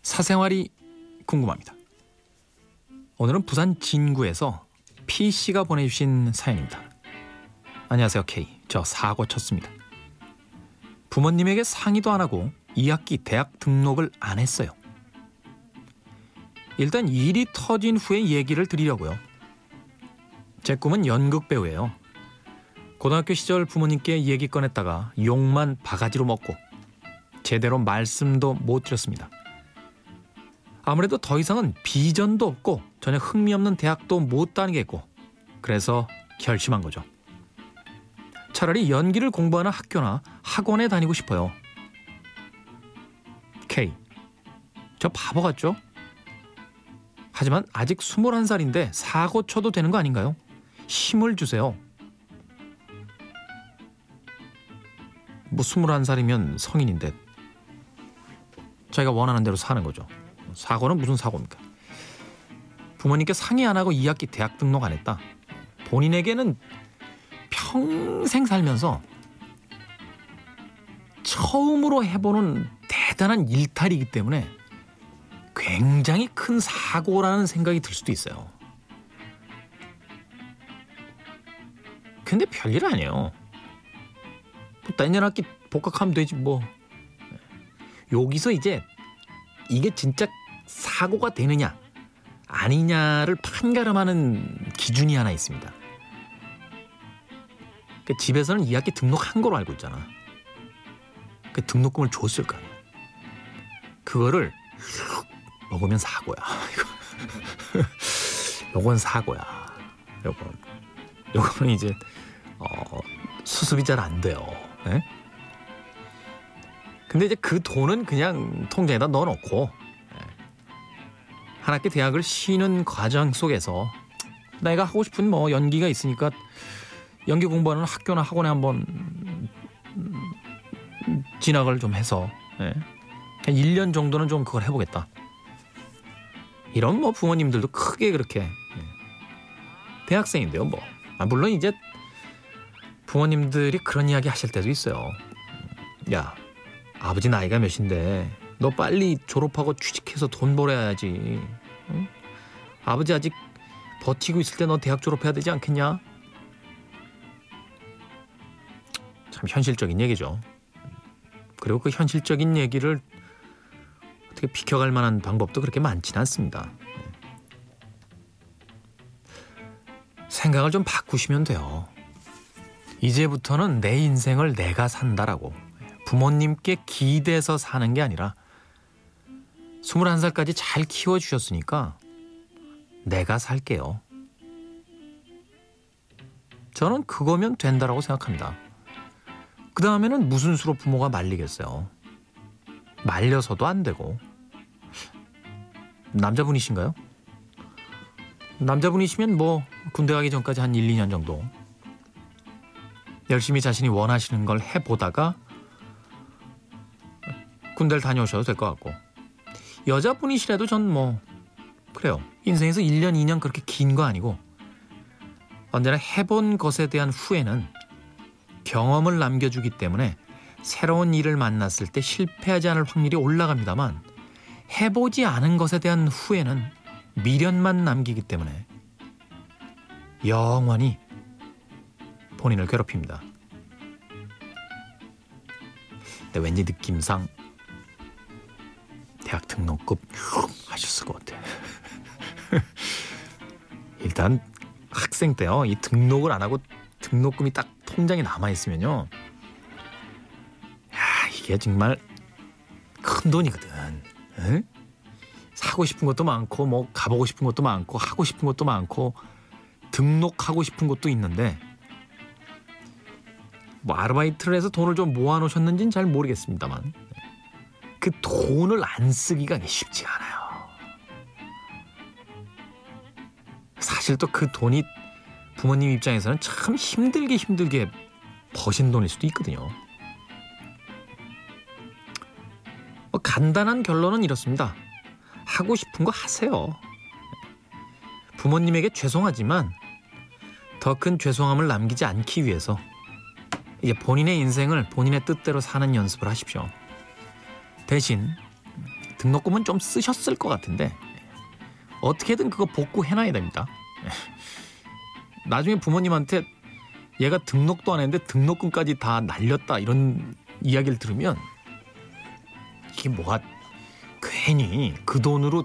사생활이 궁금합니다. 오늘은 부산 진구에서 P 씨가 보내주신 사연입니다. 안녕하세요 K. 저 사고 쳤습니다. 부모님에게 상의도 안 하고 2학기 대학 등록을 안 했어요. 일단 일이 터진 후에 얘기를 드리려고요. 제 꿈은 연극 배우예요. 고등학교 시절 부모님께 얘기 꺼냈다가 욕만 바가지로 먹고 제대로 말씀도 못 드렸습니다. 아무래도 더 이상은 비전도 없고 전혀 흥미 없는 대학도 못 다니겠고 그래서 결심한 거죠. 차라리 연기를 공부하는 학교나 학원에 다니고 싶어요. K. 저 바보 같죠? 하지만 아직 21살인데 사고 쳐도 되는 거 아닌가요? 힘을 주세요. 뭐 21살이면 성인인데 자기가 원하는 대로 사는 거죠. 사고는 무슨 사고입니까? 부모님께 상의 안 하고 2학기 대학 등록 안 했다. 본인에게는 평생 살면서 처음으로 해보는 대단한 일탈이기 때문에 굉장히 큰 사고라는 생각이 들 수도 있어요. 근데 별일 아니에요. 뭐 내년 학기 복학하면 되지 뭐. 여기서 이제 이게 진짜 사고가 되느냐 아니냐를 판가름하는 기준이 하나 있습니다. 그 집에서는 2학기 등록한 거로 알고 있잖아. 그 등록금을 줬을 거 아니야. 그거를 먹으면 사고야. 요건 사고야. 요건 요거는 이제 어, 수습이 잘 안 돼요. 에? 근데 이제 그 돈은 그냥 통장에다 넣어놓고 예. 한 학기 대학을 쉬는 과정 속에서 내가 하고 싶은 뭐 연기가 있으니까 연기 공부하는 학교나 학원에 한번 진학을 좀 해서 예. 한 1년 정도는 좀 그걸 해보겠다. 이런 뭐 부모님들도 크게 그렇게 예. 대학생인데요 뭐 아, 물론 이제 부모님들이 그런 이야기 하실 때도 있어요. 야 아버지 나이가 몇인데 너 빨리 졸업하고 취직해서 돈 벌어야지. 응? 아버지 아직 버티고 있을 때 너 대학 졸업해야 되지 않겠냐? 참 현실적인 얘기죠. 그리고 그 현실적인 얘기를 어떻게 비켜갈 만한 방법도 그렇게 많지는 않습니다. 생각을 좀 바꾸시면 돼요. 이제부터는 내 인생을 내가 산다라고 부모님께 기대서 사는 게 아니라 21살까지 잘 키워주셨으니까 내가 살게요. 저는 그거면 된다라고 생각합니다. 그 다음에는 무슨 수로 부모가 말리겠어요. 말려서도 안 되고. 남자분이신가요? 남자분이시면 뭐 군대 가기 전까지 한 1, 2년 정도 열심히 자신이 원하시는 걸 해보다가 군대를 다녀오셔도 될 것 같고 여자분이시라도 전 뭐 그래요 인생에서 1년 2년 그렇게 긴 거 아니고 언제나 해본 것에 대한 후회는 경험을 남겨주기 때문에 새로운 일을 만났을 때 실패하지 않을 확률이 올라갑니다만 해보지 않은 것에 대한 후회는 미련만 남기기 때문에 영원히 본인을 괴롭힙니다. 근데 왠지 느낌상 대학 등록금 하셨을 것 같아. 일단 학생 때요 이 등록을 안 하고 등록금이 딱 통장에 남아 있으면요, 야 이게 정말 큰 돈이거든. 응? 사고 싶은 것도 많고 뭐 가보고 싶은 것도 많고 하고 싶은 것도 많고 등록하고 싶은 것도 있는데 뭐 아르바이트를 해서 돈을 좀 모아놓으셨는지는 잘 모르겠습니다만 그 돈을 안 쓰기가 쉽지 않아요. 사실 또 그 돈이 부모님 입장에서는 참 힘들게 힘들게 버신 돈일 수도 있거든요. 뭐 간단한 결론은 이렇습니다. 하고 싶은 거 하세요. 부모님에게 죄송하지만 더 큰 죄송함을 남기지 않기 위해서 이제 본인의 인생을 본인의 뜻대로 사는 연습을 하십시오. 대신 등록금은 좀 쓰셨을 것 같은데 어떻게든 그거 복구해놔야 됩니다. 나중에 부모님한테 얘가 등록도 안 했는데 등록금까지 다 날렸다 이런 이야기를 들으면 이게 뭐가 괜히 그 돈으로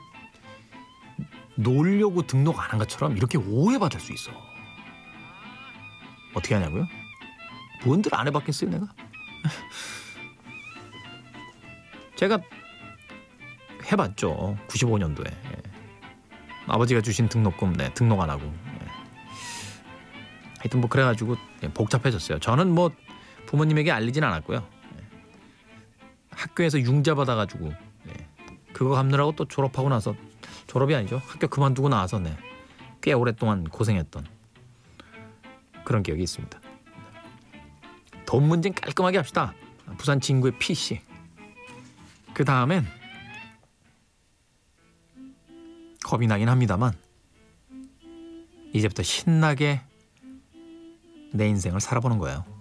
놀려고 등록 안 한 것처럼 이렇게 오해받을 수 있어. 어떻게 하냐고요? 뭔들 안 해봤겠어요 내가? 제가 해봤죠. 95년도에 아버지가 주신 등록금 네, 등록 안 하고 예. 하여튼 뭐 그래가지고 예, 복잡해졌어요. 저는 뭐 부모님에게 알리진 않았고요. 예. 학교에서 융자 받아가지고 예. 그거 갚느라고 또 졸업하고 나서 졸업이 아니죠. 학교 그만두고 나와서 네. 꽤 오랫동안 고생했던 그런 기억이 있습니다. 돈 문제는 깔끔하게 합시다. 부산 친구의 PC. 그 다음엔 겁이 나긴 합니다만 이제부터 신나게 내 인생을 살아보는 거예요.